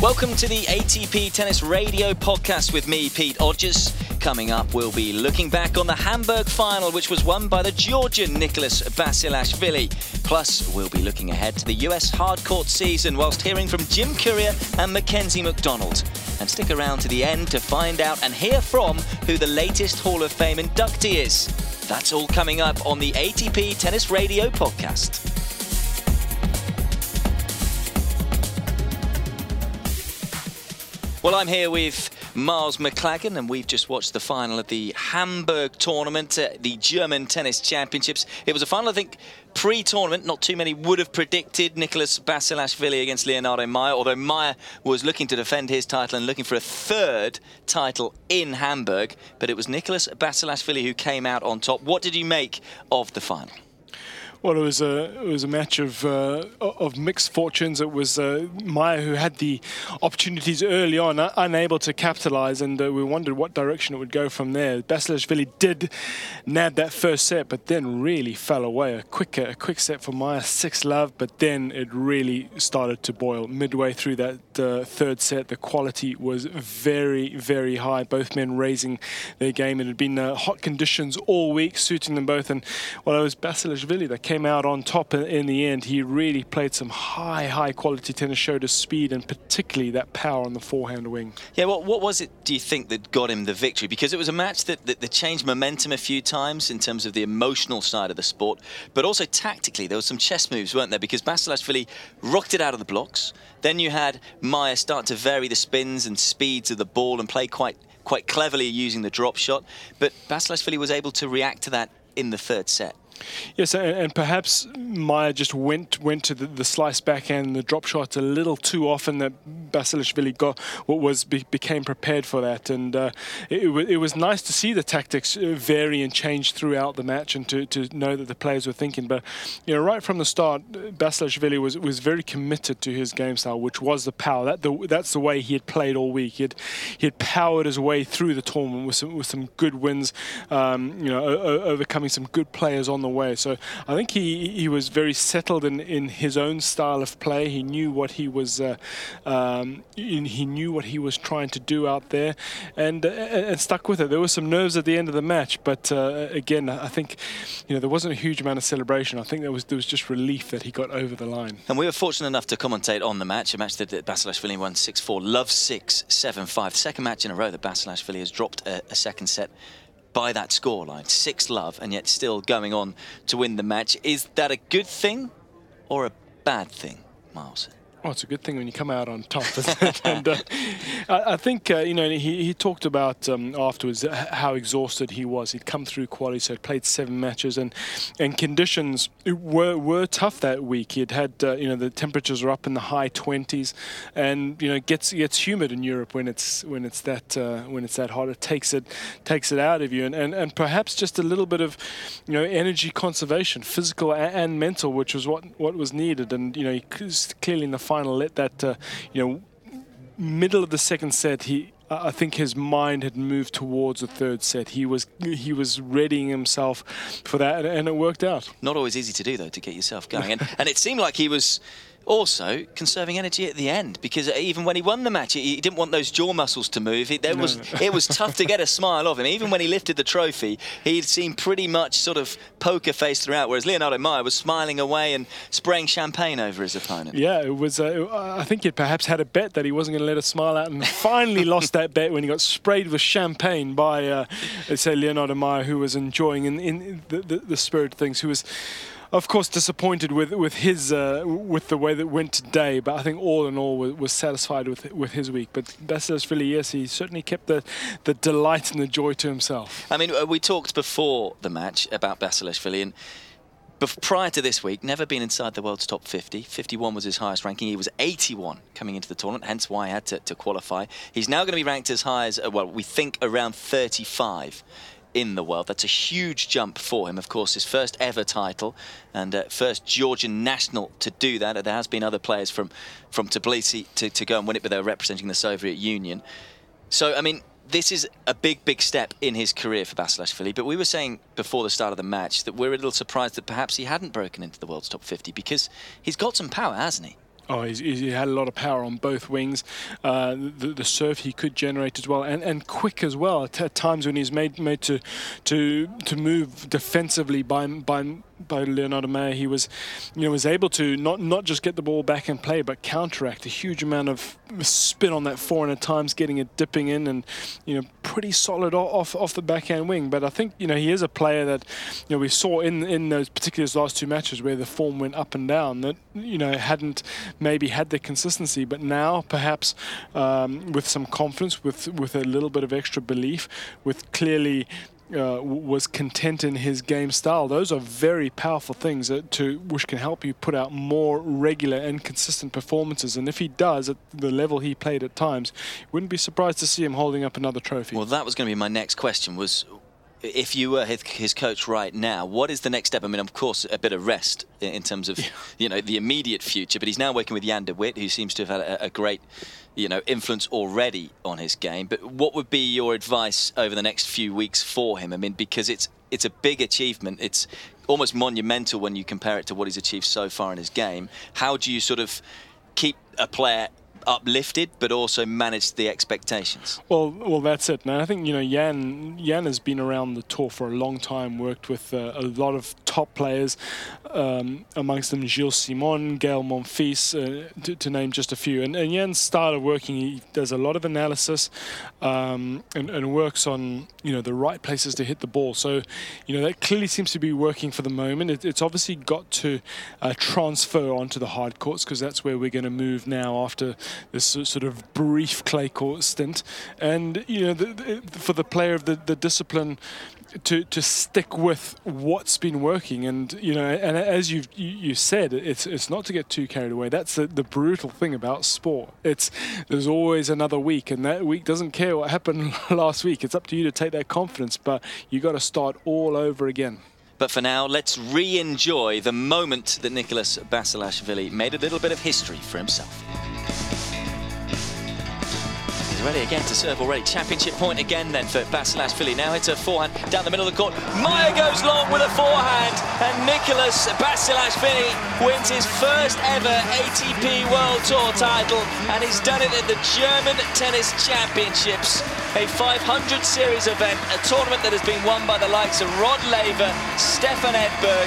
Welcome to the ATP Tennis Radio podcast with me, Pete Odgers. Coming up, we'll be looking back on the Hamburg final, which was won by the Georgian Nikoloz Basilashvili. Plus, we'll be looking ahead to the US hardcourt season whilst hearing from Jim Courier and Mackenzie McDonald. And stick around to the end to find out and hear from who the latest Hall of Fame inductee is. That's all coming up on the ATP Tennis Radio podcast. Well, I'm here with Miles Maclagan, and we've just watched the final of the Hamburg tournament, uh, the German Tennis Championships. It was a final, I think, pre tournament. Not too many would have predicted Nikoloz Basilashvili against Leonardo Mayer, although Mayer was looking to defend his title and looking for a third title in Hamburg. But it was Nikoloz Basilashvili who came out on top. What did you make of the final? Well, it was a it was a match of uh, of mixed fortunes. It was uh, Mayer who had the opportunities early on, uh, unable to capitalise, and uh, we wondered what direction it would go from there. Basilashvili did nab that first set, but then really fell away. A quick a quick set for Mayer, six love, but then it really started to boil midway through that uh, third set. The quality was very very high. Both men raising their game. It had been uh, hot conditions all week, suiting them both, and well, it was Basilashvili that came out on top in the end. He really played some high, high quality tennis, showed his speed and particularly that power on the forehand wing. Yeah, well, what was it, do you think, that got him the victory? Because it was a match that, that, that changed momentum a few times in terms of the emotional side of the sport, but also tactically, there were some chess moves, weren't there? Because Basilashvili rocked it out of the blocks. Then you had Mayer start to vary the spins and speeds of the ball and play quite quite cleverly using the drop shot. But Basilashvili was able to react to that in the third set. Yes, and, perhaps Mayer just went went to the, the, slice backhand and the drop shots a little too often. That Basilashvili got what was became prepared for that, and uh, it, it, was nice to see the tactics uh, vary and change throughout the match, and to, to know that the players were thinking. But you know, right from the start, Basilashvili was was very committed to his game style, which was the power. That the, that's the way he had played all week. He had he had powered his way through the tournament with some with some good wins. Um, you know, overcoming some good players on the way. So I think he he was very settled in, in his own style of play. He knew what he was uh, um, he knew what he was trying to do out there, and uh, and stuck with it. There were some nerves at the end of the match, but uh, again, I think you know there wasn't a huge amount of celebration. I think there was there was just relief that he got over the line. And we were fortunate enough to commentate on the match, a match that Basilashvili won 6-4, love 6, 7-5. Second match in a row that Basilashvili has dropped a, a second set by that scoreline. Six love, and yet still going on to win the match. Is that a good thing or a bad thing, Miles? Oh, it's a good thing when you come out on top. and, uh, I, think uh, you know he, he talked about um, afterwards how exhausted he was. He'd come through quality, so he'd played seven matches, and and conditions were were tough that week. He'd had uh, you know the temperatures are up in the high 20s, and you know gets gets humid in Europe when it's when it's that uh, when it's that hot. It takes it takes it out of you, and, and and perhaps just a little bit of you know energy conservation, physical and, and mental, which was what what was needed. And you know clearly in the final let that uh, you know middle of the second set he I think his mind had moved towards the third set. He was he was readying himself for that, and it worked out. Not always easy to do though to get yourself going, and, and it seemed like he was also conserving energy at the end because even when he won the match, he, didn't want those jaw muscles to move. It, there no, was it was tough to get a smile off him. Even when he lifted the trophy, he'd seemed pretty much sort of poker face throughout. Whereas Leonardo Mayer was smiling away and spraying champagne over his opponent. Yeah, it was. Uh, I think he perhaps had a bet that he wasn't going to let a smile out, and finally lost that bet when he got sprayed with champagne by, uh, let's say, Leonardo Mayer, who was enjoying in, in the, the, the spirit of things, who was of course, disappointed with with his uh, with the way that went today. But I think all in all, was, was satisfied with with his week. But really yes, he certainly kept the the delight and the joy to himself. I mean, uh, we talked before the match about Basilashvili and. Prior to this week, never been inside the world's top 50. 51 was his highest ranking. He was 81 coming into the tournament, hence why he had to, to qualify. He's now going to be ranked as high as, uh, well, we think around 35 in the world. That's a huge jump for him. Of course, his first ever title and uh, first Georgian national to do that. There has been other players from, from Tbilisi to, to go and win it, but they were representing the Soviet Union. So, I mean, this is a big, big step in his career for Basilashvili. But we were saying before the start of the match that we're a little surprised that perhaps he hadn't broken into the world's top 50 because he's got some power, hasn't he? Oh, he had a lot of power on both wings. Uh, the, the serve he could generate as well, and, and quick as well. At, at times when he's made made to to to move defensively by by by Leonardo Mayer, he was, you know, was able to not not just get the ball back and play, but counteract a huge amount of spin on that forehand at times, getting it dipping in, and you know, pretty solid off off the backhand wing. But I think you know he is a player that, you know, we saw in in those particular last two matches where the form went up and down that you know hadn't maybe had the consistency, but now perhaps um, with some confidence, with with a little bit of extra belief, with clearly uh, was content in his game style. Those are very powerful things that to which can help you put out more regular and consistent performances. And if he does at the level he played at times, wouldn't be surprised to see him holding up another trophy. Well, that was going to be my next question. Was if you were his, his, coach right now, what is the next step? I mean, of course, a bit of rest in terms of, yeah. you know, the immediate future. But he's now working with Jan de Witt, who seems to have had a, a, great, you know, influence already on his game. But what would be your advice over the next few weeks for him? I mean, because it's it's a big achievement. It's almost monumental when you compare it to what he's achieved so far in his game. How do you sort of keep a player uplifted, but also managed the expectations. Well, well, that's it. Now I think you know Jan Jan has been around the tour for a long time, worked with uh, a lot of top players, um, amongst them Gilles Simon, Gael Monfils, uh, to, to, name just a few. And, and started working. He does a lot of analysis um, and, and works on you know the right places to hit the ball. So you know that clearly seems to be working for the moment. It, it's obviously got to uh, transfer onto the hard courts because that's where we're going to move now after this sort of brief clay court stint. And you know, the, the, for the player of the, the discipline to to stick with what's been working. And you know and as you've you, said it's it's not to get too carried away. That's the, the brutal thing about sport. It's there's always another week and that week doesn't care what happened last week. It's up to you to take that confidence but you got to start all over again. But for now, let's re-enjoy the moment that Nikoloz Basilashvili made a little bit of history for himself. He's ready again to serve already. Championship point again then for Basilashvili. Now hits a forehand down the middle of the court. Mayer goes long with a forehand and Nikoloz Basilashvili wins his first ever ATP World Tour title and he's done it at the German Tennis Championships, a 500 series event, a tournament that has been won by the likes of Rod Laver, Stefan Edberg,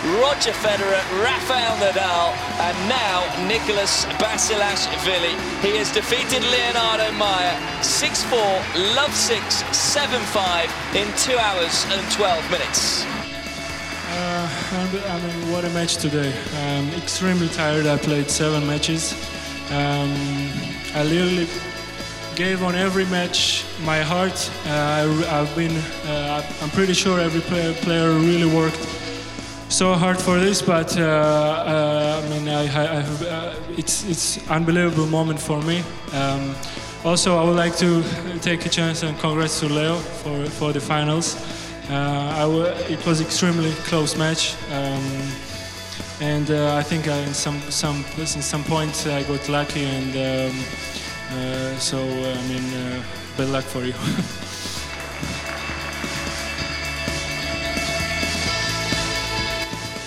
Roger Federer, Rafael Nadal, and now Nikoloz Basilashvili. He has defeated Leonardo Mayer 6-4, love 6, 7-5 in 2 hours and 12 minutes. Uh, I mean, what a match today. I'm extremely tired. I played seven matches. Um, I literally gave on every match my heart. Uh, I, have been, uh, I'm pretty sure every player, player really worked so hard for this, but uh, uh, I mean, I, I, uh, it's it's unbelievable moment for me. Um, also, I would like to take a chance and congrats to Leo for for the finals. Uh, it was extremely close match, um, and uh, I think in some some in some points I got lucky, and um, so I mean, bad luck for you.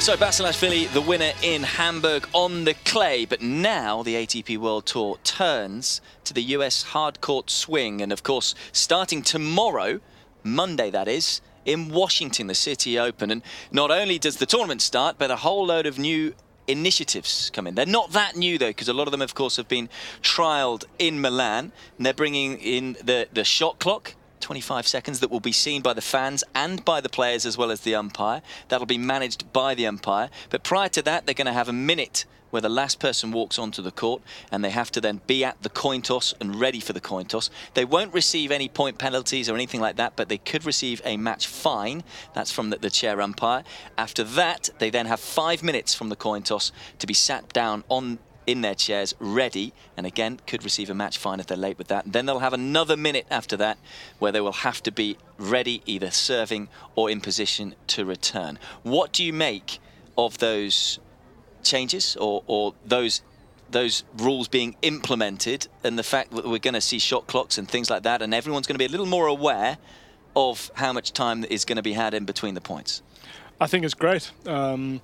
So Basilashvili, the winner in Hamburg on the clay, but now the ATP World Tour turns to the US hard court swing, and of course, starting tomorrow, Monday that is, in Washington, the City Open. And not only does the tournament start, but a whole load of new initiatives come in. They're not that new though, because a lot of them, of course, have been trialled in Milan, and they're bringing in the the shot clock 25 seconds that will be seen by the fans and by the players as well as the umpire. That'll be managed by the umpire. But prior to that, they're going to have a minute where the last person walks onto the court and they have to then be at the coin toss and ready for the coin toss. They won't receive any point penalties or anything like that, but they could receive a match fine. That's from the, the chair umpire. After that, they then have five minutes from the coin toss to be sat down on in their chairs, ready, and again could receive a match fine if they're late with that. Then they'll have another minute after that where they will have to be ready, either serving or in position to return. What do you make of those changes or, or those those rules being implemented and the fact that we're going to see shot clocks and things like that and everyone's going to be a little more aware of how much time is going to be had in between the points? I think it's great. Um,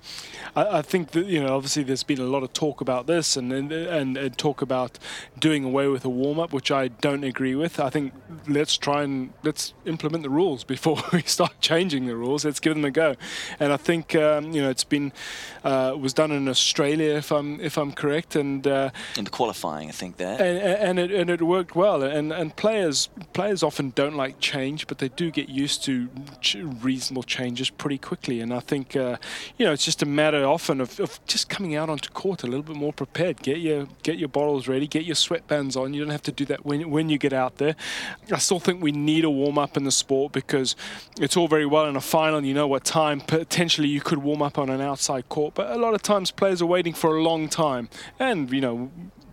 I, I, think that you know, obviously, there's been a lot of talk about this and and, and, and talk about doing away with a warm up, which I don't agree with. I think let's try and let's implement the rules before we start changing the rules. Let's give them a go. And I think um, you know, it's been uh, was done in Australia, if I'm if I'm correct, and uh, in the qualifying, I think there, and, and it and it worked well. And and players players often don't like change, but they do get used to ch- reasonable changes pretty quickly and I think uh, you know it's just a matter often of, of, just coming out onto court a little bit more prepared. Get your get your bottles ready, get your sweatbands on. You don't have to do that when when you get out there. I still think we need a warm up in the sport because it's all very well in a final. You know what time potentially you could warm up on an outside court, but a lot of times players are waiting for a long time, and you know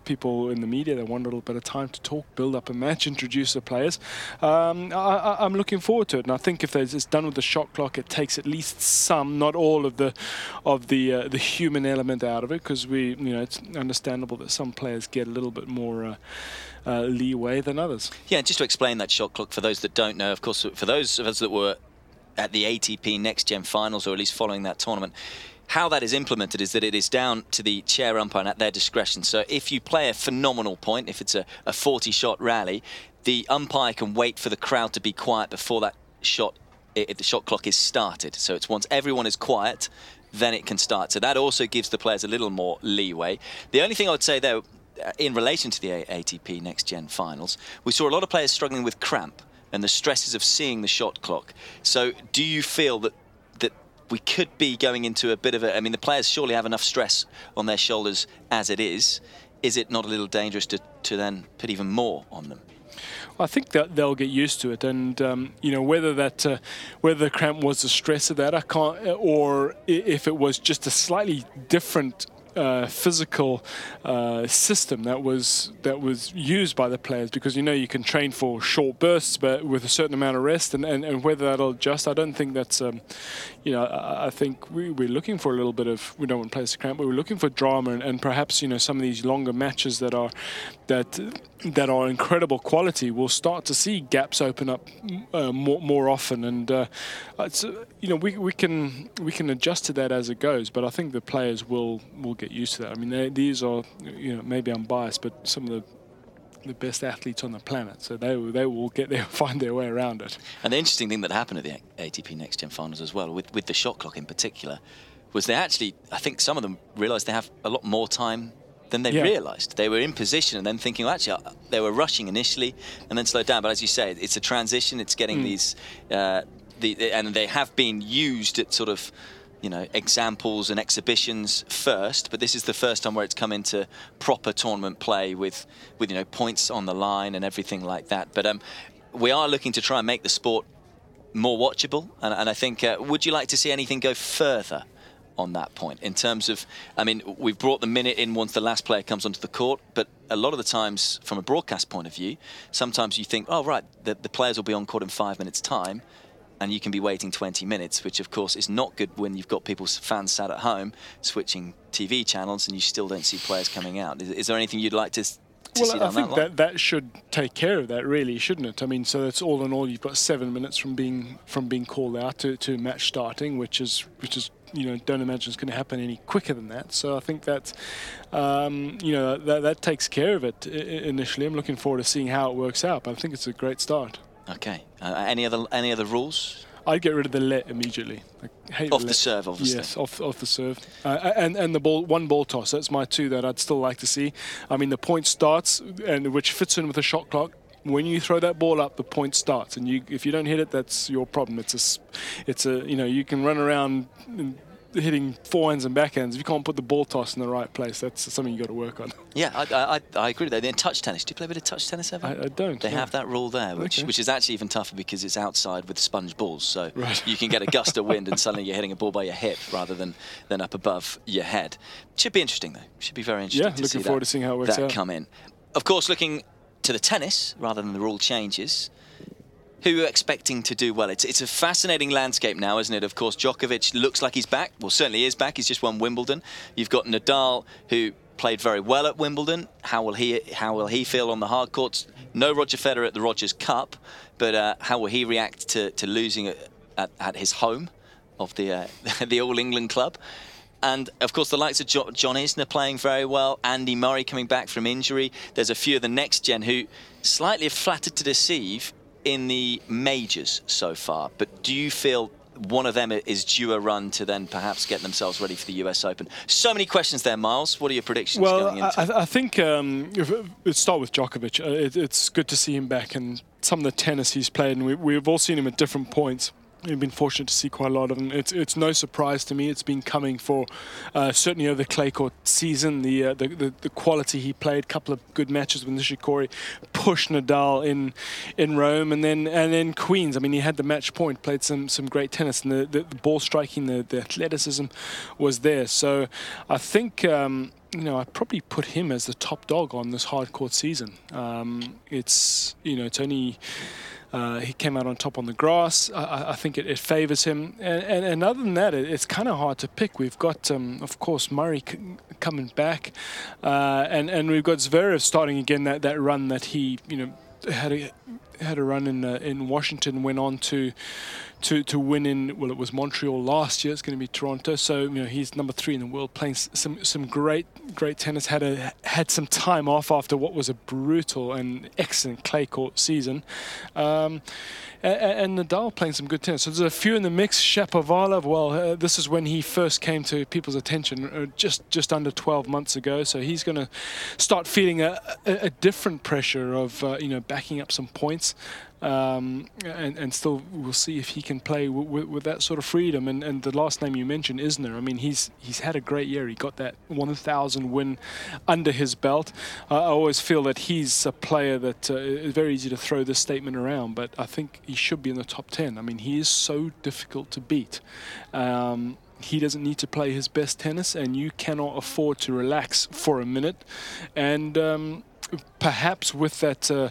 people in the media that want a little bit of time to talk, build up a match, introduce the players. Um, I, am looking forward to it, and I think if it's done with the shot clock, it takes at least some, not all of the of the uh, the human element out of it, because we, you know, it's understandable that some players get a little bit more. Uh, uh, leeway than others. Yeah, just to explain that shot clock for those that don't know, of course, for those of us that were at the ATP Next Gen Finals, or at least following that tournament, how that is implemented is that it is down to the chair umpire at their discretion. So if you play a phenomenal point, if it's a, a 40 shot rally, the umpire can wait for the crowd to be quiet before that shot, if the shot clock is started. So it's once everyone is quiet, then it can start. So that also gives the players a little more leeway. The only thing I would say though, uh, in relation to the ATP Next Gen finals, we saw a lot of players struggling with cramp and the stresses of seeing the shot clock. So do you feel that we could be going into a bit of a. I mean, the players surely have enough stress on their shoulders as it is. Is it not a little dangerous to, to then put even more on them? I think that they'll get used to it, and um, you know whether that uh, whether the cramp was the stress of that, I can't, or if it was just a slightly different uh, physical uh, system that was that was used by the players because you know you can train for short bursts but with a certain amount of rest and, and, and whether that'll adjust I don't think that's um, you know I, I, think we, we're looking for a little bit of we don't want players to cramp but we're looking for drama and, and perhaps you know some of these longer matches that are that that are incredible quality we'll start to see gaps open up uh, more, more often. And uh, it's, you know we, we can we can adjust to that as it goes but I think the players will will get used to that. I mean, these are, you know, maybe I'm biased, but some of the the best athletes on the planet, so they they will get there, find their way around it. And the interesting thing that happened at the ATP Next Gen Finals as well, with with the shot clock in particular, was they actually, I think some of them realised they have a lot more time than they yeah. realised. They were in position and then thinking, well, actually, uh, they were rushing initially and then slowed down. But as you say, it's a transition. It's getting mm. these, uh, the, and they have been used at sort of you know, examples and exhibitions first, but this is the first time where it's come into proper tournament play with, with you know, points on the line and everything like that. But um, we are looking to try and make the sport more watchable, and, and I think, uh, would you like to see anything go further on that point in terms of, I mean, we've brought the minute in once the last player comes onto the court, but a lot of the times, from a broadcast point of view, sometimes you think, oh, right, the, the players will be on court in five minutes' time and you can be waiting 20 minutes, which of course is not good when you've got people's fans sat at home switching TV channels and you still don't see players coming out. Is, is there anything you'd like to? to well, I think that, that, that should take care of that, really, shouldn't it? I mean, so that's all in all, you've got seven minutes from being from being called out to, to match starting, which is which is you know don't imagine it's going to happen any quicker than that. So I think that um, you know that, that takes care of it initially. I'm looking forward to seeing how it works out, but I think it's a great start. Okay. Uh, any other any other rules? I'd get rid of the let immediately. I hate off the, the serve, obviously. Yes, off, off the serve, uh, and and the ball one ball toss. That's my two that I'd still like to see. I mean, the point starts and which fits in with the shot clock. When you throw that ball up, the point starts, and you if you don't hit it, that's your problem. It's a, it's a you know you can run around hitting forehands and backhands, if you can't put the ball toss in the right place, that's something you got to work on. Yeah, I, I, I agree with that. Then touch tennis. Do you play a bit of touch tennis ever? I, I don't. They no. have that rule there, which Okay. which is actually even tougher because it's outside with sponge balls. So Right. you can get a gust of wind and suddenly you're hitting a ball by your hip rather than, than up above your head. Should be interesting though. Should be very interesting. Yeah, to looking forward that, to seeing how it works that out. come in. Of course, looking to the tennis rather than the rule changes. Who are expecting to do well? It's, it's a fascinating landscape now, isn't it? Of course, Djokovic looks like he's back. Well, certainly is back. He's just won Wimbledon. You've got Nadal, who played very well at Wimbledon. How will he How will he feel on the hard courts? No Roger Federer at the Rogers Cup, but uh, how will he react to, to losing at, at, at his home of the uh, the All England club? And of course, the likes of jo- John Isner playing very well, Andy Murray coming back from injury. There's a few of the next gen who slightly flattered to deceive in the majors so far. But do you feel one of them is due a run to then perhaps get themselves ready for the US Open? So many questions there, Miles. What are your predictions Well, going into? I, I think um, if, let's start with Djokovic. Uh, it, it's good to see him back and some of the tennis he's played, and we, we've all seen him at different points. We've been fortunate to see quite a lot of them. It's it's no surprise to me. It's been coming for uh, certainly over the clay court season. The, uh, the the the quality he played, couple of good matches with Nishikori, pushed Nadal in in Rome, and then and then Queens. I mean, he had the match point, played some some great tennis, and the, the, the ball striking, the, the athleticism was there. So I think. Um, you know, I'd probably put him as the top dog on this hard court season. Um, it's you know, it's only uh, he came out on top on the grass. I- I, think it, it favours him. And, and, and other than that, it, it's kind of hard to pick. We've got, um, of course, Murray c- coming back, uh, and and we've got Zverev starting again that, that run that he you know had a had a run in uh, in Washington, went on to to to win in well, it was Montreal last year. It's going to be Toronto. So you know he's number three in the world, playing some some great great tennis. Had a had some time off after what was a brutal and excellent clay court season. Um, and, and Nadal playing some good tennis. So there's a few in the mix. Shapovalov, well, uh, this is when he first came to people's attention, uh, just just under 12 months ago. So he's going to start feeling a, a, a different pressure of uh, you know backing up some points. Um, and, and still, we'll see if he can play w- w- with that sort of freedom. And, and the last name you mentioned, Isner. I mean, he's he's had a great year. He got that 1,000 win under his belt. Uh, I always feel that he's a player that uh, very easy to throw this statement around, but I think he should be in the top 10. I mean, he is so difficult to beat. Um, he doesn't need to play his best tennis, and you cannot afford to relax for a minute. And um, perhaps with that, uh,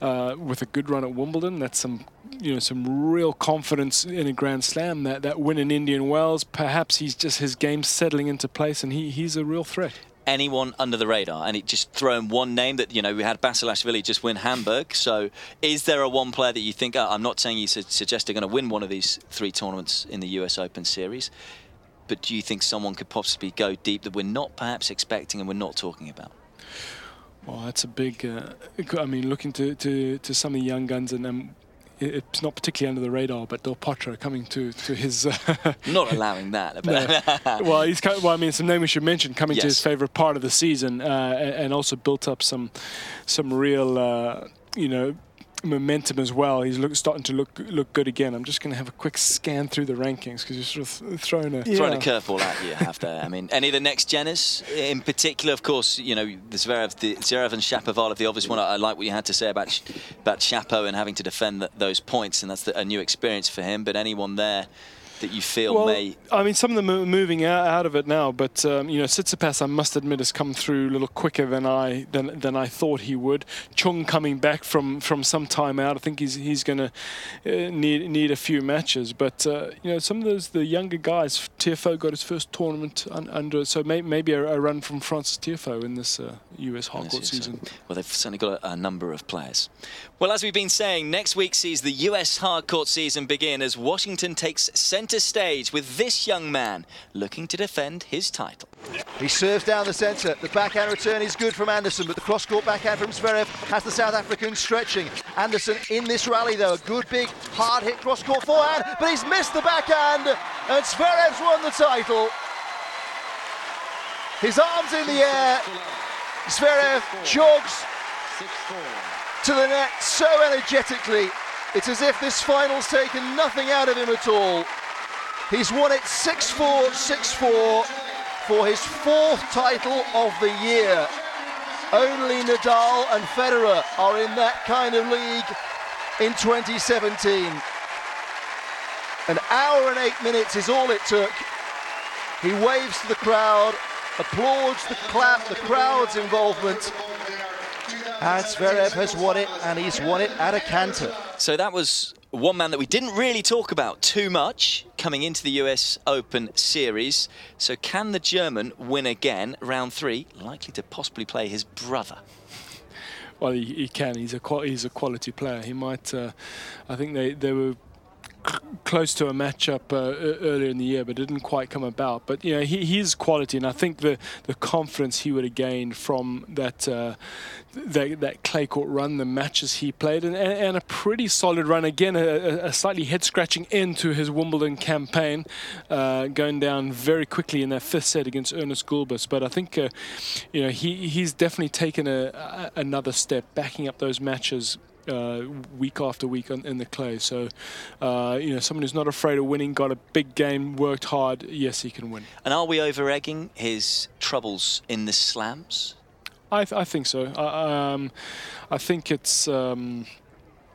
uh, with a good run at Wimbledon, that's some, you know, some real confidence in a Grand Slam. That that win in Indian Wells, perhaps he's just his game settling into place, and he, he's a real threat. anyone under the radar and it just thrown one name that you know we had Basilashvili just win Hamburg so is there a one player that you think oh, I'm not saying you su- suggest they're going to win one of these three tournaments in the US Open series but do you think someone could possibly go deep that we're not perhaps expecting and we're not talking about Well, that's a big. Uh, I mean, looking to, to, to some of the young guns, and um, it's not particularly under the radar, but Del Potro coming to to his. Uh, not allowing that no. well, he's kind well. I mean, some name we should mention coming to his favorite part of the season, uh, and also built up some some real, uh, you know, momentum as well. He's look, starting to look look good again. I'm just going to have a quick scan through the rankings because you're sort of th- throwing a throwing a curveball at you have there. I mean, any of the next geners in particular, of course, you know, the Zverev, the Zverev and Shapovalov, the obvious one. I, I like what you had to say about about Shapo and having to defend th- those points, and that's the, a new experience for him. But anyone there that you feel Well, may I mean, some of them are moving out, of it now, but um, you know, Tsitsipas, I must admit, has come through a little quicker than I than, than I thought he would. Chung coming back from, from some time out, I think he's he's going to uh, need need a few matches. But uh, you know, some of those the younger guys, Tiafoe got his first tournament un, under, so may, maybe a, a run from Francis Tiafoe in this uh, U.S. hardcourt season. Well, they've certainly got a, a number of players. Well, as we've been saying, next week sees the US hardcourt season begin as Washington takes centre stage with this young man looking to defend his title. He serves down the centre. The backhand return is good from Anderson, but the cross-court backhand from Zverev has the South African stretching. Anderson in this rally, though, a good big hard-hit cross-court forehand, but he's missed the backhand, and Zverev's won the title. His arms in the air. Zverev jogs to the net so energetically. It's as if this final's taken nothing out of him at all. He's won it 6-4, 6-4 for his fourth title of the year. Only Nadal and Federer are in that kind of league in 2017. An hour and eight minutes is all it took. He waves to the crowd, applauds the clap, the crowd's involvement. And Zverev has won it, and he's won it at a canter. So that was one man that we didn't really talk about too much coming into the US Open Series. So can the German win again? Round three, likely to possibly play his brother. Well, he, he can. He's a he's a quality player. He might. Uh, I think they they were close to a matchup uh, earlier in the year, but it didn't quite come about. But you know, he, he's quality, and I think the the confidence he would have gained from that uh, that, that clay court run, the matches he played, and, and a pretty solid run again, a, a slightly head scratching end to his Wimbledon campaign, uh, going down very quickly in that fifth set against Ernest Gulbis. But I think uh, you know he he's definitely taken a, a, another step, backing up those matches uh, week after week on, in the clay. So, uh, you know, someone who's not afraid of winning, got a big game, worked hard. Yes, he can win. And are we over egging his troubles in the slams? I, th- I think so. I, um, I think it's. Um,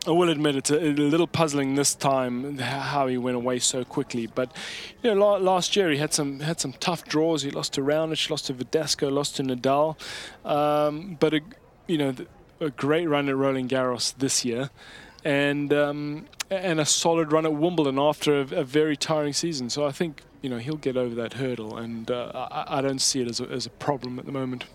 I will admit it's a, a, little puzzling this time how he went away so quickly. But you know, last year he had some had some tough draws. He lost to Raonic, lost to Verdasco, lost to Nadal. Um, but a, you know, a great run at Roland Garros this year, and um, and a solid run at Wimbledon after a, a, very tiring season. So I think you know he'll get over that hurdle, and uh, I, I, don't see it as a, as a problem at the moment.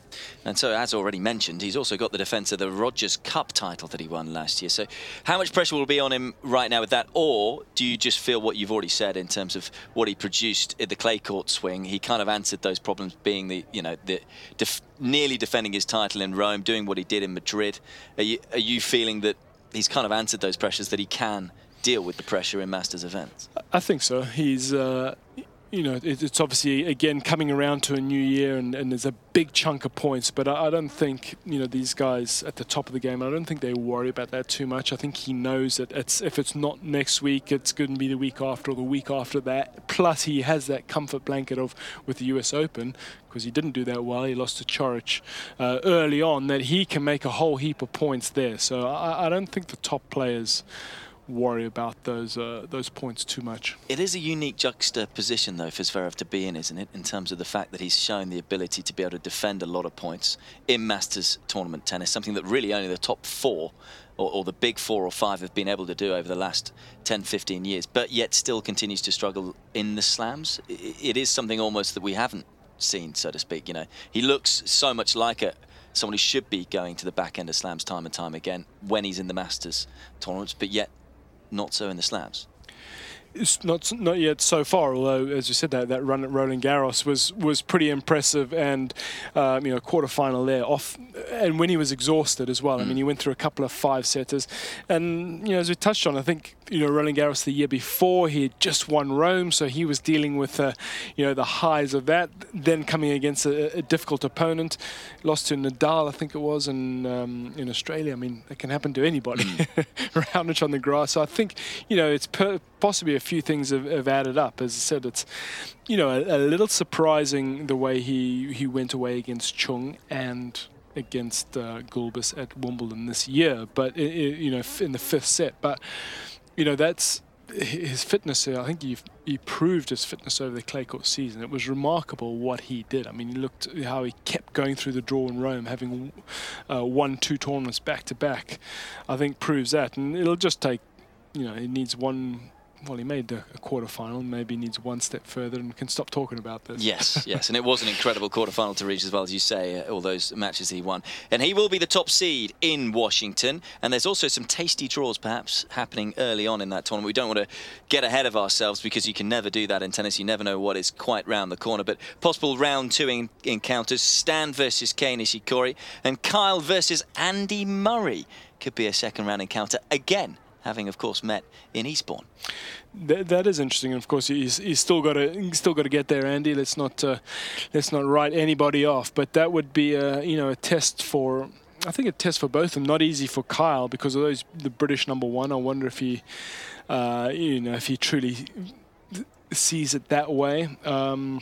And so, as already mentioned, he's also got the defence of the Rogers Cup title that he won last year. So, how much pressure will be on him right now with that, or do you just feel what you've already said in terms of what he produced at the clay court swing? He kind of answered those problems, being the you know the def nearly defending his title in Rome, doing what he did in Madrid. Are you, are you feeling that he's kind of answered those pressures that he can? deal with the pressure in Masters events? I think so. He's uh, you know, it's obviously again coming around to a new year, and, and there's a big chunk of points. But I, I, don't think you know these guys at the top of the game. I don't think they worry about that too much. I think he knows that it's if it's not next week, it's going to be the week after or the week after that. Plus, he has that comfort blanket of with the U.S. Open because he didn't do that well. He lost to Coric uh, early on. That he can make a whole heap of points there. So I, I don't think the top players worry about those uh, those points too much. It is a unique juxtaposition, though, for Zverev to be in, isn't it? In terms of the fact that he's shown the ability to be able to defend a lot of points in Masters tournament tennis, something that really only the top four or, or, the big four or five have been able to do over the last 10, 15 years, but yet still continues to struggle in the slams. It is something almost that we haven't seen, so to speak. You know, he looks so much like a someone who should be going to the back end of slams time and time again when he's in the Masters tournaments, but yet not so in the slams. It's not not yet so far. Although, as you said, that that run at Roland Garros was was pretty impressive, and um, you know, quarterfinal there off, and when he was exhausted as well. Mm. I mean, he went through a couple of five setters, and you know, as we touched on, I think you know Roland Garros the year before he had just won Rome, so he was dealing with uh, you know the highs of that. Then coming against a, a difficult opponent, lost to Nadal, I think it was, in um, in Australia. I mean, it can happen to anybody. Mm. Raonic on the grass. So I think you know it's per, possibly a few things have, have, added up. As I said, it's you know a, a, little surprising the way he he went away against Chung and against uh, Gulbis at Wimbledon this year, but it, it, you know in the fifth set. But you know that's his fitness. I think he he proved his fitness over the clay court season. It was remarkable what he did. I mean, he looked how he kept going through the draw in Rome, having uh, won two tournaments back to back. I think proves that, and it'll just take. You know, it needs one well, he made a, a quarterfinal. Maybe needs one step further and can stop talking about this. Yes, yes, and it was an incredible quarterfinal to reach as well as you say. Uh, all those matches he won, and he will be the top seed in Washington. And there's also some tasty draws perhaps happening early on in that tournament. We don't want to get ahead of ourselves because you can never do that in tennis. You never know what is quite round the corner. But possible round two in encounters: Stan versus Kei Nishikori and Kyle versus Andy Murray. Could be a second round encounter again having of course met in Eastbourne. That, that is interesting. Of course, he's, he's still got to still got to get there, Andy. Let's not uh, let's not write anybody off. But that would be a you know a test for. I think a test for both of them. Not easy for Kyle because although he's the British number one, I wonder if he, uh, you know, if he truly sees it that way. Um,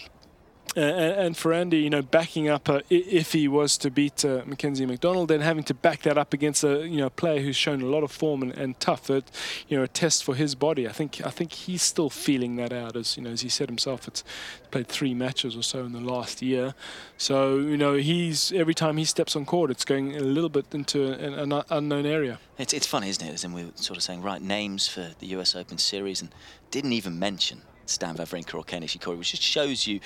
and, for Andy, you know, backing up uh, if he was to beat uh, Mackenzie McDonald, then having to back that up against a you know player who's shown a lot of form and, and tough, that you know, a test for his body. I think I think he's still feeling that out, as you know, as he said himself. It's played three matches or so in the last year, so you know, he's every time he steps on court, it's going a little bit into an, an unknown area. It's it's funny, isn't it? As in we were sort of saying, right, names for the U.S. Open series, and didn't even mention Stan Wawrinka or Kei Nishikori, which just shows you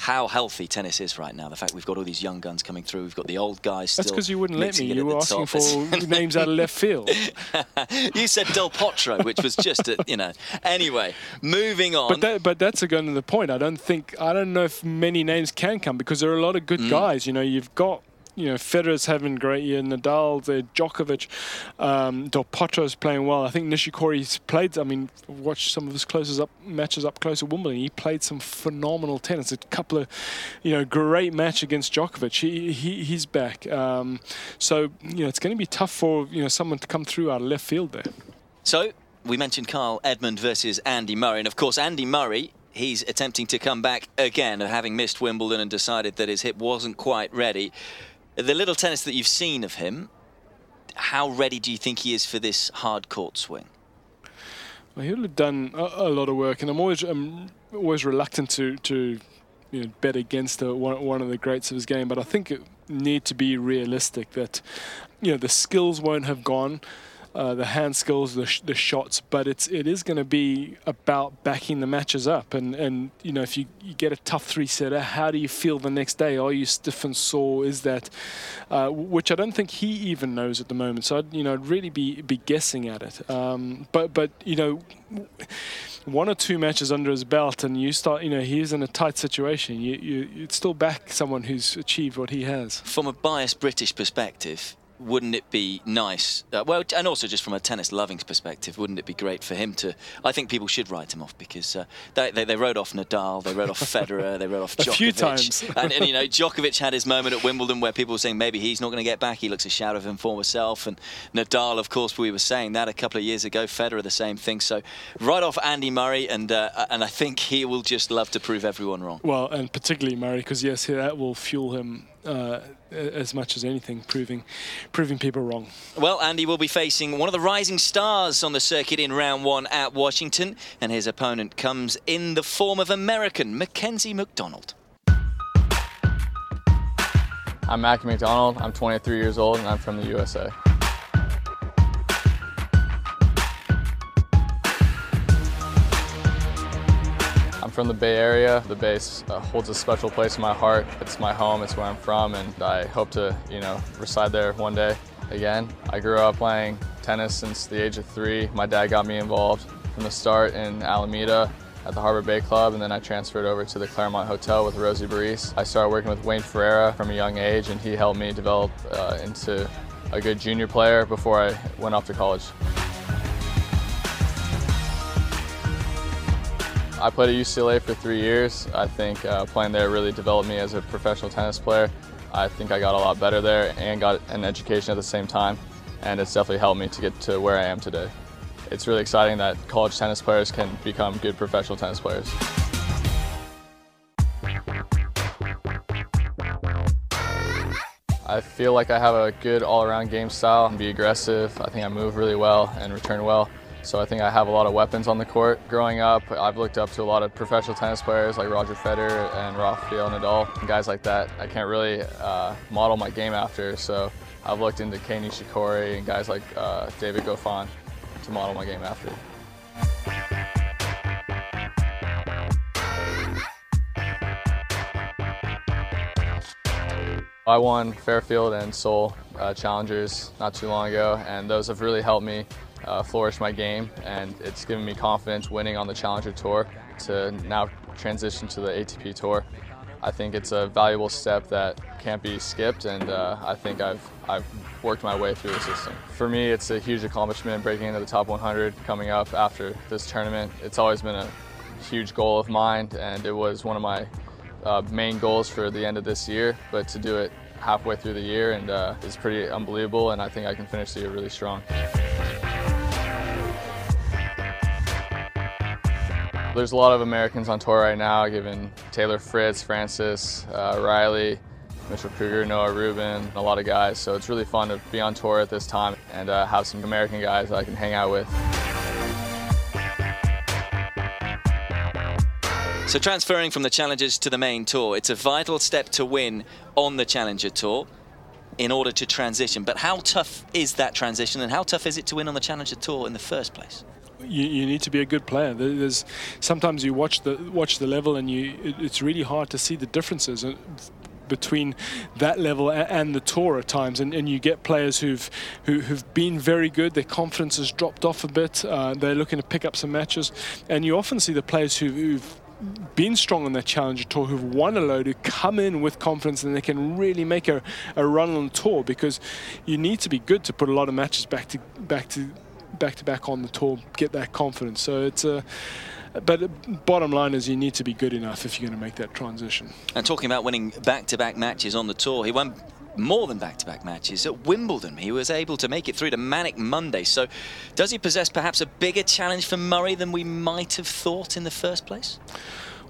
how healthy tennis is right now. The fact we've got all these young guns coming through, we've got the old guys still. That's because you wouldn't let me. You were asking for names out of left field. you said Del Potro, which was just, a, you know. Anyway, moving on. But that, but that's again the point. I don't think I don't know if many names can come because there are a lot of good mm. guys. You know, you've got you know, Federer's having a great year, Nadal, the Djokovic, um, Del Potro's playing well. I think Nishikori's played, I mean, watched some of his closest up matches up close at Wimbledon. He played some phenomenal tennis. A couple of, you know, great match against Djokovic. He, he he's back. Um, so you know, it's going to be tough for you know someone to come through out of left field there. So we mentioned Kyle Edmund versus Andy Murray, and of course Andy Murray he's attempting to come back again, having missed Wimbledon and decided that his hip wasn't quite ready. The little tennis that you've seen of him, how ready do you think he is for this hard court swing? Well, he'll have done a, a lot of work, and I'm always I'm always reluctant to to you know, bet against one, one of the greats of his game, but I think it need to be realistic that you know the skills won't have gone uh, the hand skills, the, sh- the shots, but it's it is going to be about backing the matches up. And, and you know, if you, you get a tough three setter, how do you feel the next day? Are you stiff and sore? Is that, uh, which I don't think he even knows at the moment. So I'd, you know, I'd really be be guessing at it. Um, but but you know. One or two matches under his belt, and you start. You know, he's in a tight situation. You, you, you'd still back someone who's achieved what he has. From a biased British perspective, wouldn't it be nice? Uh, well, and also just from a tennis loving perspective, wouldn't it be great for him to? I think people should write him off because uh, they, they, they wrote off Nadal, they wrote off Federer, they wrote off Djokovic. A few times. and, and, you know, Djokovic had his moment at Wimbledon where people were saying maybe he's not going to get back. He looks a shadow of his former self. And Nadal, of course, we were saying that a couple of years ago. Federer, the same thing. So write off Andy Murray, and uh, and I think he will just love to prove everyone wrong. Well, and particularly Murray, because yes, that will fuel him uh, as much as anything, proving proving people wrong. Well, Andy will be facing one of the rising stars on the circuit in round one at Washington, and his opponent comes in the form of American Mackenzie McDonald. I'm Mackie McDonald. I'm 23 years old, and I'm from the USA. From the Bay Area. The Bay uh, holds a special place in my heart. It's my home, it's where I'm from, and I hope to, you know, reside there one day again. I grew up playing tennis since the age of three. My dad got me involved from the start in Alameda at the Harbor Bay Club, and then I transferred over to the Claremont Hotel with Rosie Barice. I started working with Wayne Ferreira from a young age, and he helped me develop uh, into a good junior player before I went off to college. I played at UCLA for three years. I think uh, playing there really developed me as a professional tennis player. I think I got a lot better there and got an education at the same time, and it's definitely helped me to get to where I am today. It's really exciting that college tennis players can become good professional tennis players. I feel like I have a good all-around game style and be aggressive. I think I move really well and return well. So I think I have a lot of weapons on the court. Growing up, I've looked up to a lot of professional tennis players like Roger Federer and Rafael Nadal, guys like that. I can't really uh, model my game after, so I've looked into Kei Nishikori and guys like uh, David Goffin to model my game after. I won Fairfield and Seoul uh, Challengers not too long ago, and those have really helped me uh, flourish my game, and it's given me confidence winning on the Challenger Tour to now transition to the ATP Tour. I think it's a valuable step that can't be skipped, and uh, I think I've, I've worked my way through the system. For me, it's a huge accomplishment breaking into the top 100 coming up after this tournament. It's always been a huge goal of mine, and it was one of my uh, main goals for the end of this year, but to do it halfway through the year and uh, is pretty unbelievable, and I think I can finish the year really strong. There's a lot of Americans on tour right now, given Taylor Fritz, Francis, uh, Reilly, Mitchell Krueger, Noah Rubin, a lot of guys. So it's really fun to be on tour at this time and uh, have some American guys that I can hang out with. So transferring from the Challengers to the main tour, it's a vital step to win on the Challenger Tour in order to transition. But how tough is that transition and how tough is it to win on the Challenger Tour in the first place? You, you, need to be a good player. There's sometimes you watch the watch the level and you it, it's really hard to see the differences uh, between that level and the tour at times, and, and you get players who've who, have been very good. Their confidence has dropped off a bit. Uh, they're looking to pick up some matches, and you often see the players who, who've been strong on that challenger tour who've won a load who come in with confidence and they can really make a, a run on the tour because you need to be good to put a lot of matches back to back to back to back on the tour get that confidence so it's a but bottom line is you need to be good enough if you're going to make that transition. And talking about winning back-to-back matches on the tour, he won more than back-to-back matches at Wimbledon. He was able to make it through to Manic Monday. So does he possess perhaps a bigger challenge for Murray than we might have thought in the first place?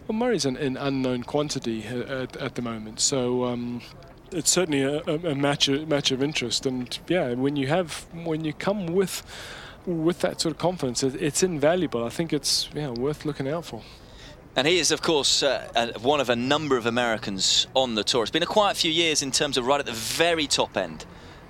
Well, Murray's an, an unknown quantity at, at the moment. So um, it's certainly a, a, match a match of interest. And yeah, when you have when you come with with that sort of confidence, it, it's invaluable. I think it's yeah, worth looking out for. And he is, of course, uh, one of a number of Americans on the tour. It's been a quiet few years in terms of right at the very top end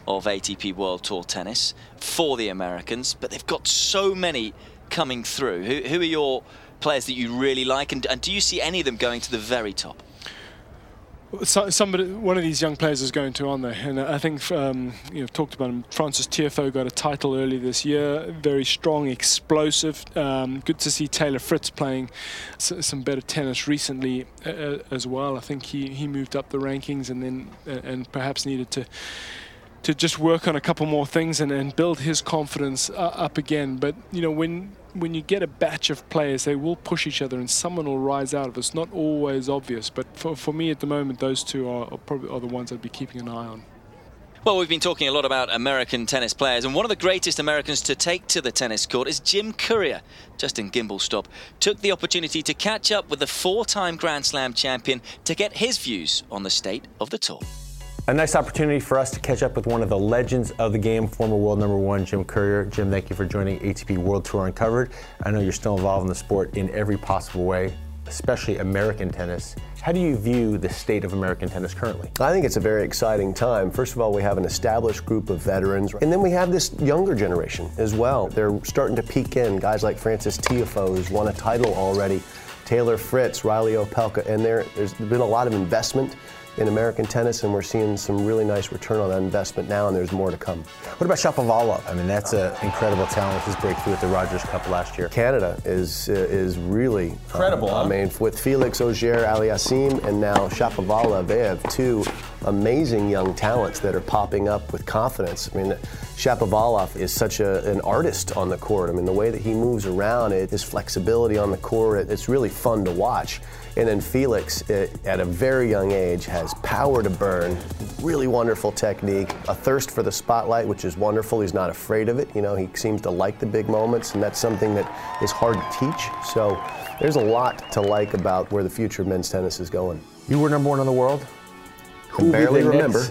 of ATP World Tour tennis for the Americans, but they've got so many coming through. Who, who are your players that you really like, and, and do you see any of them going to the very top? Somebody, one of these young players is going to on there, and I think um, you know talked about him. Francis Tiafoe got a title early this year. Very strong, explosive. Um, good to see Taylor Fritz playing some better tennis recently uh, uh, as well. I think he he moved up the rankings and then uh, and perhaps needed to to just work on a couple more things and, and build his confidence uh, up again. But you know when when you get a batch of players, they will push each other and someone will rise out of it. It's not always obvious, but for, for me at the moment, those two are, are probably are the ones I'd be keeping an eye on. Well, we've been talking a lot about American tennis players, and one of the greatest Americans to take to the tennis court is Jim Courier. Justin Gimelstob took the opportunity to catch up with the four-time Grand Slam champion to get his views on the state of the tour. A nice opportunity for us to catch up with one of the legends of the game, former world number one, Jim Courier. Jim, thank you for joining ATP World Tour Uncovered. I know you're still involved in the sport in every possible way, especially American tennis. How do you view the state of American tennis currently? I think it's a very exciting time. First of all, we have an established group of veterans, and then we have this younger generation as well. They're starting to peek in. Guys like Francis Tiafoe, who's won a title already, Taylor Fritz, Reilly Opelka, and there, there's been a lot of investment in American tennis, and we're seeing some really nice return on that investment now, and there's more to come. What about Shapovalov? I mean, that's an incredible talent with his breakthrough at the Rogers Cup last year. Canada is uh, is really incredible. Uh, huh? I mean, with Felix Auger-Aliassime and now Shapovalov, they have two amazing young talents that are popping up with confidence. I mean, Shapovalov is such a, an artist on the court. I mean, the way that he moves around, it, his flexibility on the court, it, it's really fun to watch. And then Felix, it, at a very young age, has power to burn, really wonderful technique, a thirst for the spotlight, which is wonderful. He's not afraid of it. You know, he seems to like the big moments, and that's something that is hard to teach. So there's a lot to like about where the future of men's tennis is going. You were number one in the world. Who barely remember.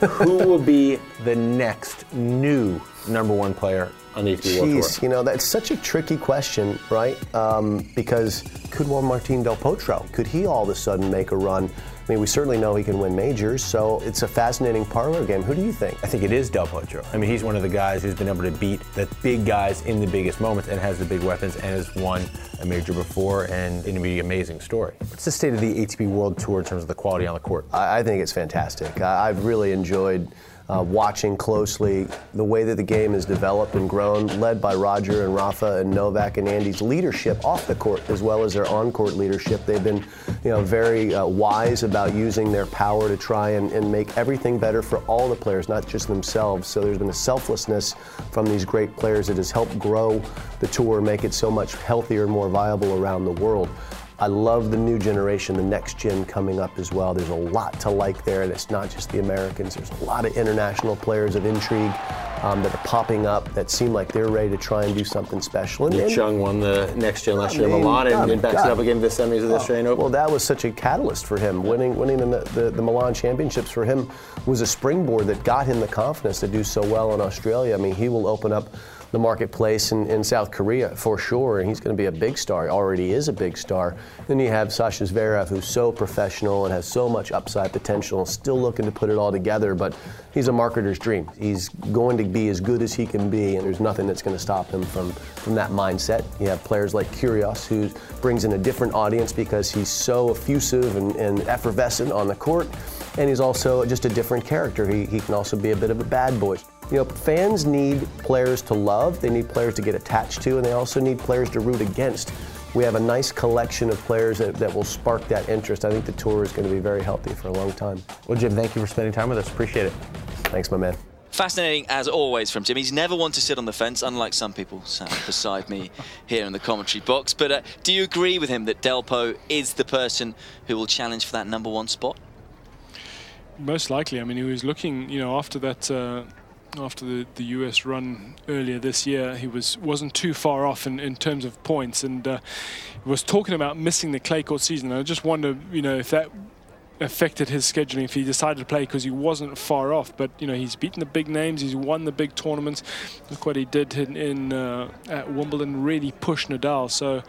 Who will be the next new number one player on the ATP World Tour? you know, that's such a tricky question, right? Um, because could Juan Martín Del Potro, could he all of a sudden make a run? I mean, we certainly know he can win majors, so it's a fascinating parlor game. Who do you think? I think it is Del Potro. I mean, he's one of the guys who's been able to beat the big guys in the biggest moments and has the big weapons and has won a major before and it'll be an amazing story. What's the state of the ATP World Tour in terms of the quality on the court? I, I think it's fantastic. I, I've really enjoyed uh, watching closely the way that the game has developed and grown, led by Roger and Rafa and Novak and Andy's leadership off the court as well as their on-court leadership. They've been, you know, very uh, wise about using their power to try and, and make everything better for all the players, not just themselves. So there's been a selflessness from these great players that has helped grow the tour, make it so much healthier and more viable around the world. I love the new generation, the next gen coming up as well. There's a lot to like there, and it's not just the Americans. There's a lot of international players of intrigue um, that are popping up that seem like they're ready to try and do something special. And, Chung won the next gen last year in Milan and, and backs it up again the semis of the Australian Open. Well, that was such a catalyst for him. Winning, winning the, the, the Milan Championships for him was a springboard that got him the confidence to do so well in Australia. I mean, he will open up the marketplace in, in South Korea for sure, and he's going to be a big star. He already is a big star. Then you have Sasha Zverev, who's so professional and has so much upside potential, still looking to put it all together, but he's a marketer's dream. He's going to be as good as he can be, and there's nothing that's going to stop him from, from that mindset. You have players like Kyrgios, who brings in a different audience because he's so effusive and, and effervescent on the court, and he's also just a different character. He, he can also be a bit of a bad boy. You know, fans need players to love, they need players to get attached to, and they also need players to root against. We have a nice collection of players that, that will spark that interest. I think the tour is going to be very healthy for a long time. Well, Jim, thank you for spending time with us. Appreciate it. Thanks, my man. Fascinating as always from Jim. He's never one to sit on the fence, unlike some people sat beside me here in the commentary box. But uh, do you agree with him that Delpo is the person who will challenge for that number one spot? Most likely. I mean, he was looking, you know, after that. Uh, after the, the US run earlier this year, he was wasn't too far off in, in terms of points, and uh, was talking about missing the clay court season. I just wonder, you know, if that affected his scheduling if he decided to play because he wasn't far off. But you know, he's beaten the big names, he's won the big tournaments. Look what he did in, in uh, at Wimbledon, really pushed Nadal. So,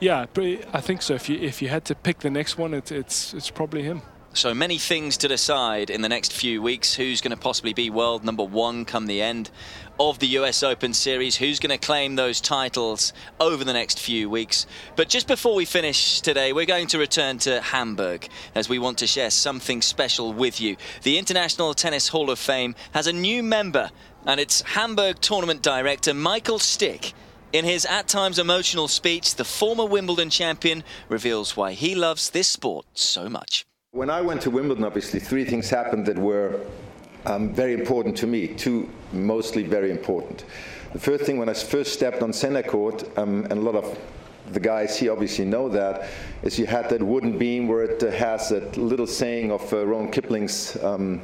yeah, I think so. If you if you had to pick the next one, it, it's it's probably him. So many things to decide in the next few weeks. Who's going to possibly be world number one come the end of the US Open Series? Who's going to claim those titles over the next few weeks? But just before we finish today, we're going to return to Hamburg as we want to share something special with you. The International Tennis Hall of Fame has a new member, and it's Hamburg tournament director Michael Stich. In his at times emotional speech, the former Wimbledon champion reveals why he loves this sport so much. When I went to Wimbledon, obviously, three things happened that were um, very important to me, two mostly very important. The first thing, when I first stepped on center court, um, and a lot of the guys here obviously know that, is you had that wooden beam where it uh, has that little saying of uh, Ron Kipling's um,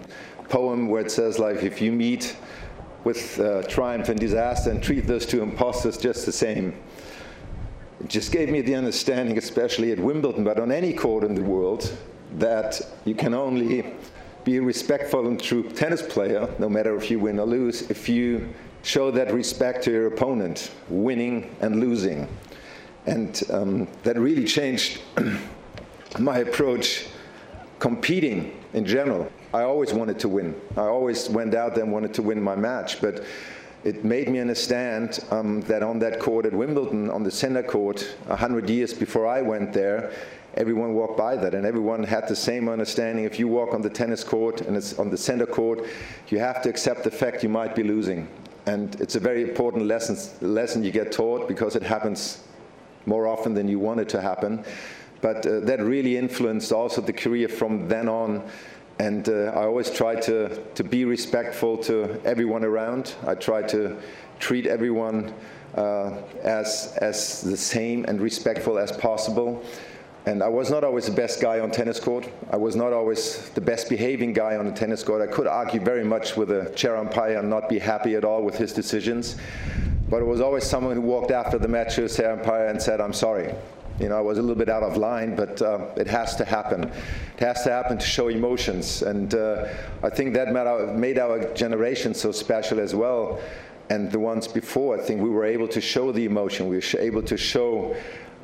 poem where it says, like, if you meet with uh, triumph and disaster and treat those two imposters just the same. It just gave me the understanding, especially at Wimbledon, but on any court in the world, that you can only be a respectful and true tennis player, no matter if you win or lose, if you show that respect to your opponent, winning and losing. And um, that really changed my approach competing in general. I always wanted to win. I always went out there and wanted to win my match, but it made me understand um, that on that court at Wimbledon, on the center court, 100 years before I went there, everyone walked by that and everyone had the same understanding. If you walk on the tennis court and it's on the center court, you have to accept the fact you might be losing. And it's a very important lesson, lesson you get taught because it happens more often than you want it to happen. But uh, that really influenced also the career from then on. And uh, I always try to, to be respectful to everyone around. I try to treat everyone uh, as, as the same and respectful as possible. And I was not always the best guy on tennis court. I was not always the best behaving guy on the tennis court. I could argue very much with a chair umpire and not be happy at all with his decisions. But it was always someone who walked after the match to the chair umpire and said, I'm sorry. You know, I was a little bit out of line, but uh, it has to happen. It has to happen to show emotions. And uh, I think that made our, made our generation so special as well. And the ones before, I think we were able to show the emotion. We were able to show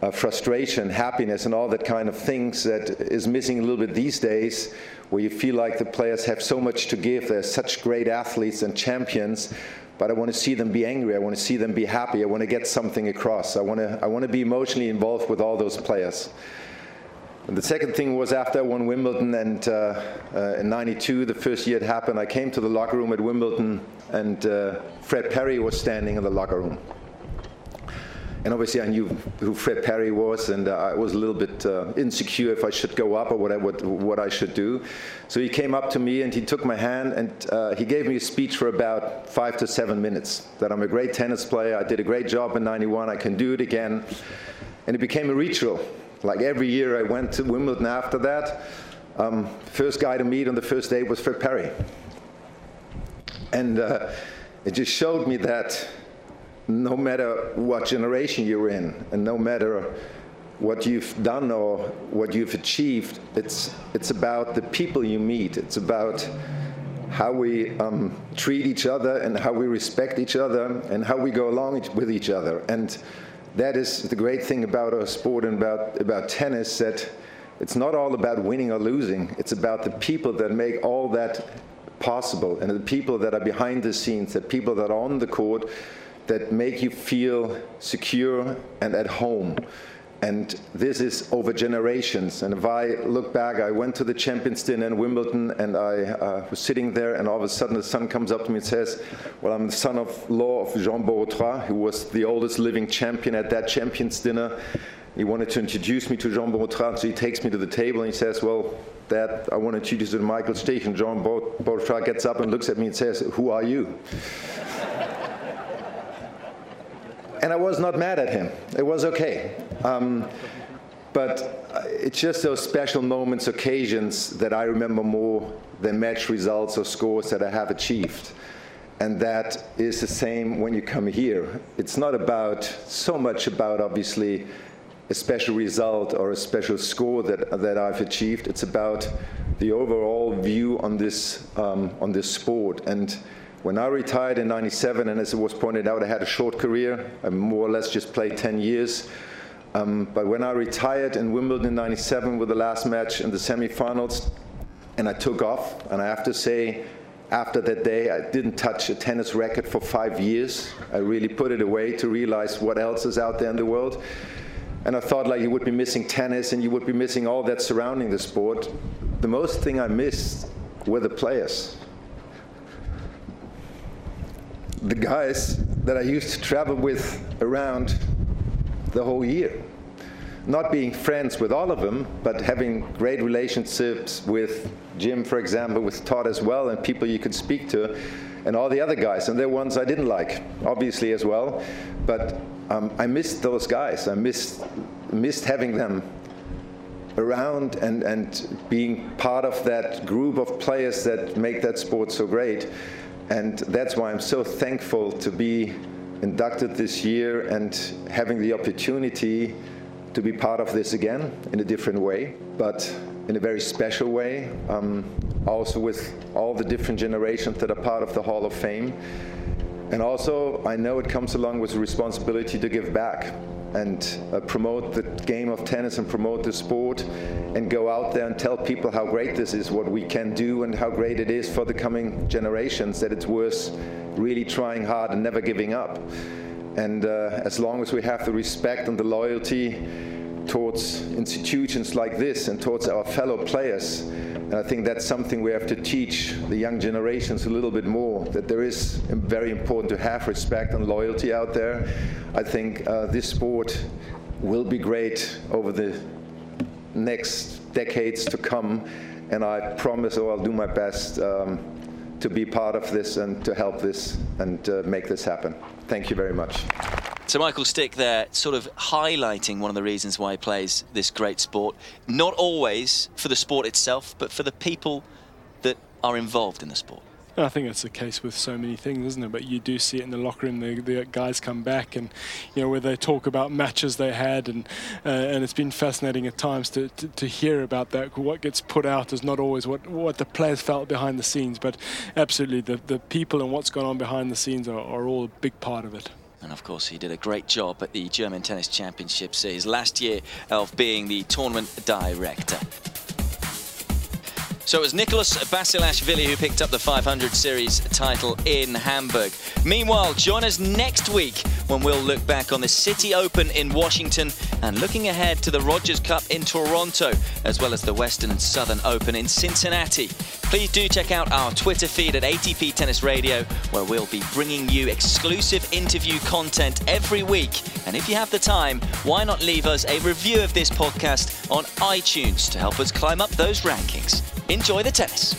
uh, frustration, happiness, and all that kind of things that is missing a little bit these days, where you feel like the players have so much to give. They're such great athletes and champions, but I want to see them be angry. I want to see them be happy. I want to get something across. I want to, I want to be emotionally involved with all those players. And the second thing was after I won Wimbledon and uh, uh, in 92, the first year it happened, I came to the locker room at Wimbledon and uh, Fred Perry was standing in the locker room and obviously I knew who Fred Perry was, and uh, I was a little bit uh, insecure if I should go up or what I, what, what I should do. So he came up to me and he took my hand and uh, he gave me a speech for about five to seven minutes that I'm a great tennis player, I did a great job in 91, I can do it again. And it became a ritual Like every year I went to Wimbledon after that, um, first guy to meet on the first day was Fred Perry. And uh, it just showed me that no matter what generation you're in, and no matter what you've done or what you've achieved, it's, it's about the people you meet. It's about how we um, treat each other and how we respect each other and how we go along with each other. And that is the great thing about our sport and about, about tennis that it's not all about winning or losing. It's about the people that make all that possible and the people that are behind the scenes, the people that are on the court that make you feel secure and at home. And this is over generations. And if I look back, I went to the Champions Dinner in Wimbledon and I uh, was sitting there, and all of a sudden the son comes up to me and says, Well, I'm the son of law of Jean Borotra, who was the oldest living champion at that Champions Dinner. He wanted to introduce me to Jean Borotra, so he takes me to the table and he says, Well, Dad, I want to introduce you to Michael Stich. And Jean Borotra gets up and looks at me and says, Who are you? And I was not mad at him. It was okay. Um, but it's just those special moments, occasions that I remember more than match results or scores that I have achieved. And that is the same when you come here. It's not about so much about obviously a special result or a special score that, that I've achieved. It's about the overall view on this, um, on this sport. And when I retired in 97, and as it was pointed out, I had a short career. I more or less just played 10 years. Um, but when I retired in Wimbledon in 97 with the last match in the semifinals, and I took off, and I have to say, after that day, I didn't touch a tennis racket for five years. I really put it away to realize what else is out there in the world. And I thought like you would be missing tennis and you would be missing all that surrounding the sport. The most thing I missed were the players the guys that I used to travel with around the whole year. Not being friends with all of them, but having great relationships with Jim, for example, with Todd as well, and people you could speak to, and all the other guys. And there are ones I didn't like, obviously, as well. But um, I missed those guys. I missed, missed having them around and, and being part of that group of players that make that sport so great. And that's why I'm so thankful to be inducted this year and having the opportunity to be part of this again in a different way, but in a very special way. Um, also with all the different generations that are part of the Hall of Fame. And also, I know it comes along with the responsibility to give back and uh, promote the game of tennis and promote the sport and go out there and tell people how great this is, what we can do, and how great it is for the coming generations, that it's worth really trying hard and never giving up. And uh, as long as we have the respect and the loyalty towards institutions like this and towards our fellow players, and I think that's something we have to teach the young generations a little bit more, that there is very important to have respect and loyalty out there. I think uh, this sport will be great over the next decades to come, and I promise or I'll do my best um, to be part of this and to help this and uh, make this happen. Thank you very much. So Michael Stich there sort of highlighting one of the reasons why he plays this great sport. Not always for the sport itself, but for the people that are involved in the sport. I think that's the case with so many things, isn't it? But you do see it in the locker room. The, the guys come back, and you know where they talk about matches they had, and uh, and it's been fascinating at times to, to, to, hear about that. What gets put out is not always what what the players felt behind the scenes, but absolutely the the people and what's gone on behind the scenes are, are all a big part of it. And of course, he did a great job at the German Tennis Championships his last year of being the tournament director. So it was Nikoloz Basilashvili who picked up the 500 series title in Hamburg. Meanwhile, join us next week when we'll look back on the City Open in Washington and looking ahead to the Rogers Cup in Toronto, as well as the Western and Southern Open in Cincinnati. Please do check out our Twitter feed at ATP Tennis Radio, where we'll be bringing you exclusive interview content every week. And if you have the time, why not leave us a review of this podcast on iTunes to help us climb up those rankings? Enjoy the tennis.